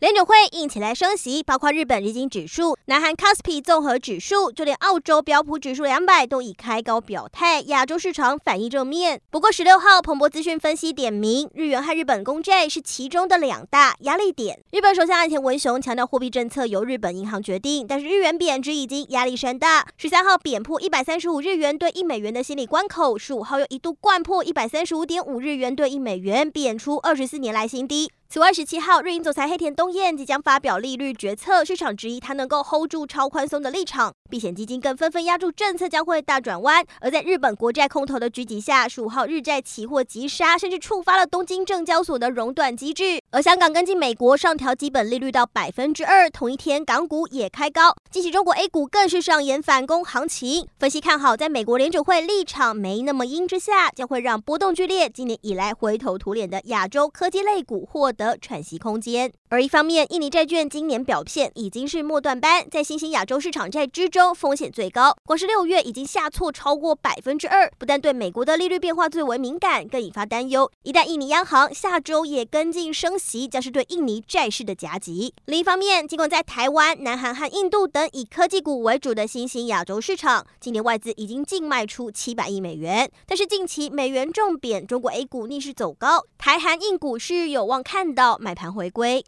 联准会硬起来升息，包括日本日经指数、南韩 KOSPI 综合指数，就连澳洲标普指数两百都已开高表态，亚洲市场反应正面。不过十六号，彭博资讯分析点名，日元和日本公债是其中的两大压力点。日本首相岸田文雄强调，货币政策由日本银行决定，但是日元贬值已经压力山大。十三号贬破一百三十五日元兑一美元的心理关口，十五号又一度掼破一百三十五点五日元兑一美元，贬出二十四年来新低。此外，十七号，日银总裁黑田东彦即将发表利率决策，市场质疑他能够 hold 住超宽松的立场。避险基金更纷纷押注政策将会大转弯。而在日本国债空头的狙击下，十五号日债期货急杀，甚至触发了东京证交所的熔断机制。而香港跟进美国上调基本利率到百分之二，同一天港股也开高，近期中国 A 股更是上演反攻行情。分析看好，在美国联准会立场没那么鹰之下，将会让波动剧烈、今年以来灰头土脸的亚洲科技类股获得喘息空间，而一方面，印尼债券今年表现已经是末段班，在新兴亚洲市场债之中风险最高，光是六月已经下挫超过百分之二，不但对美国的利率变化最为敏感，更引发担忧。一旦印尼央行下周也跟进升息，将是对印尼债市的夹击。另一方面，尽管在台湾、南韩和印度等以科技股为主的新兴亚洲市场，今年外资已经净卖出七百亿美元，但是近期美元重贬，中国 A 股逆势走高，台韩印股是有望看看到。买盘回归。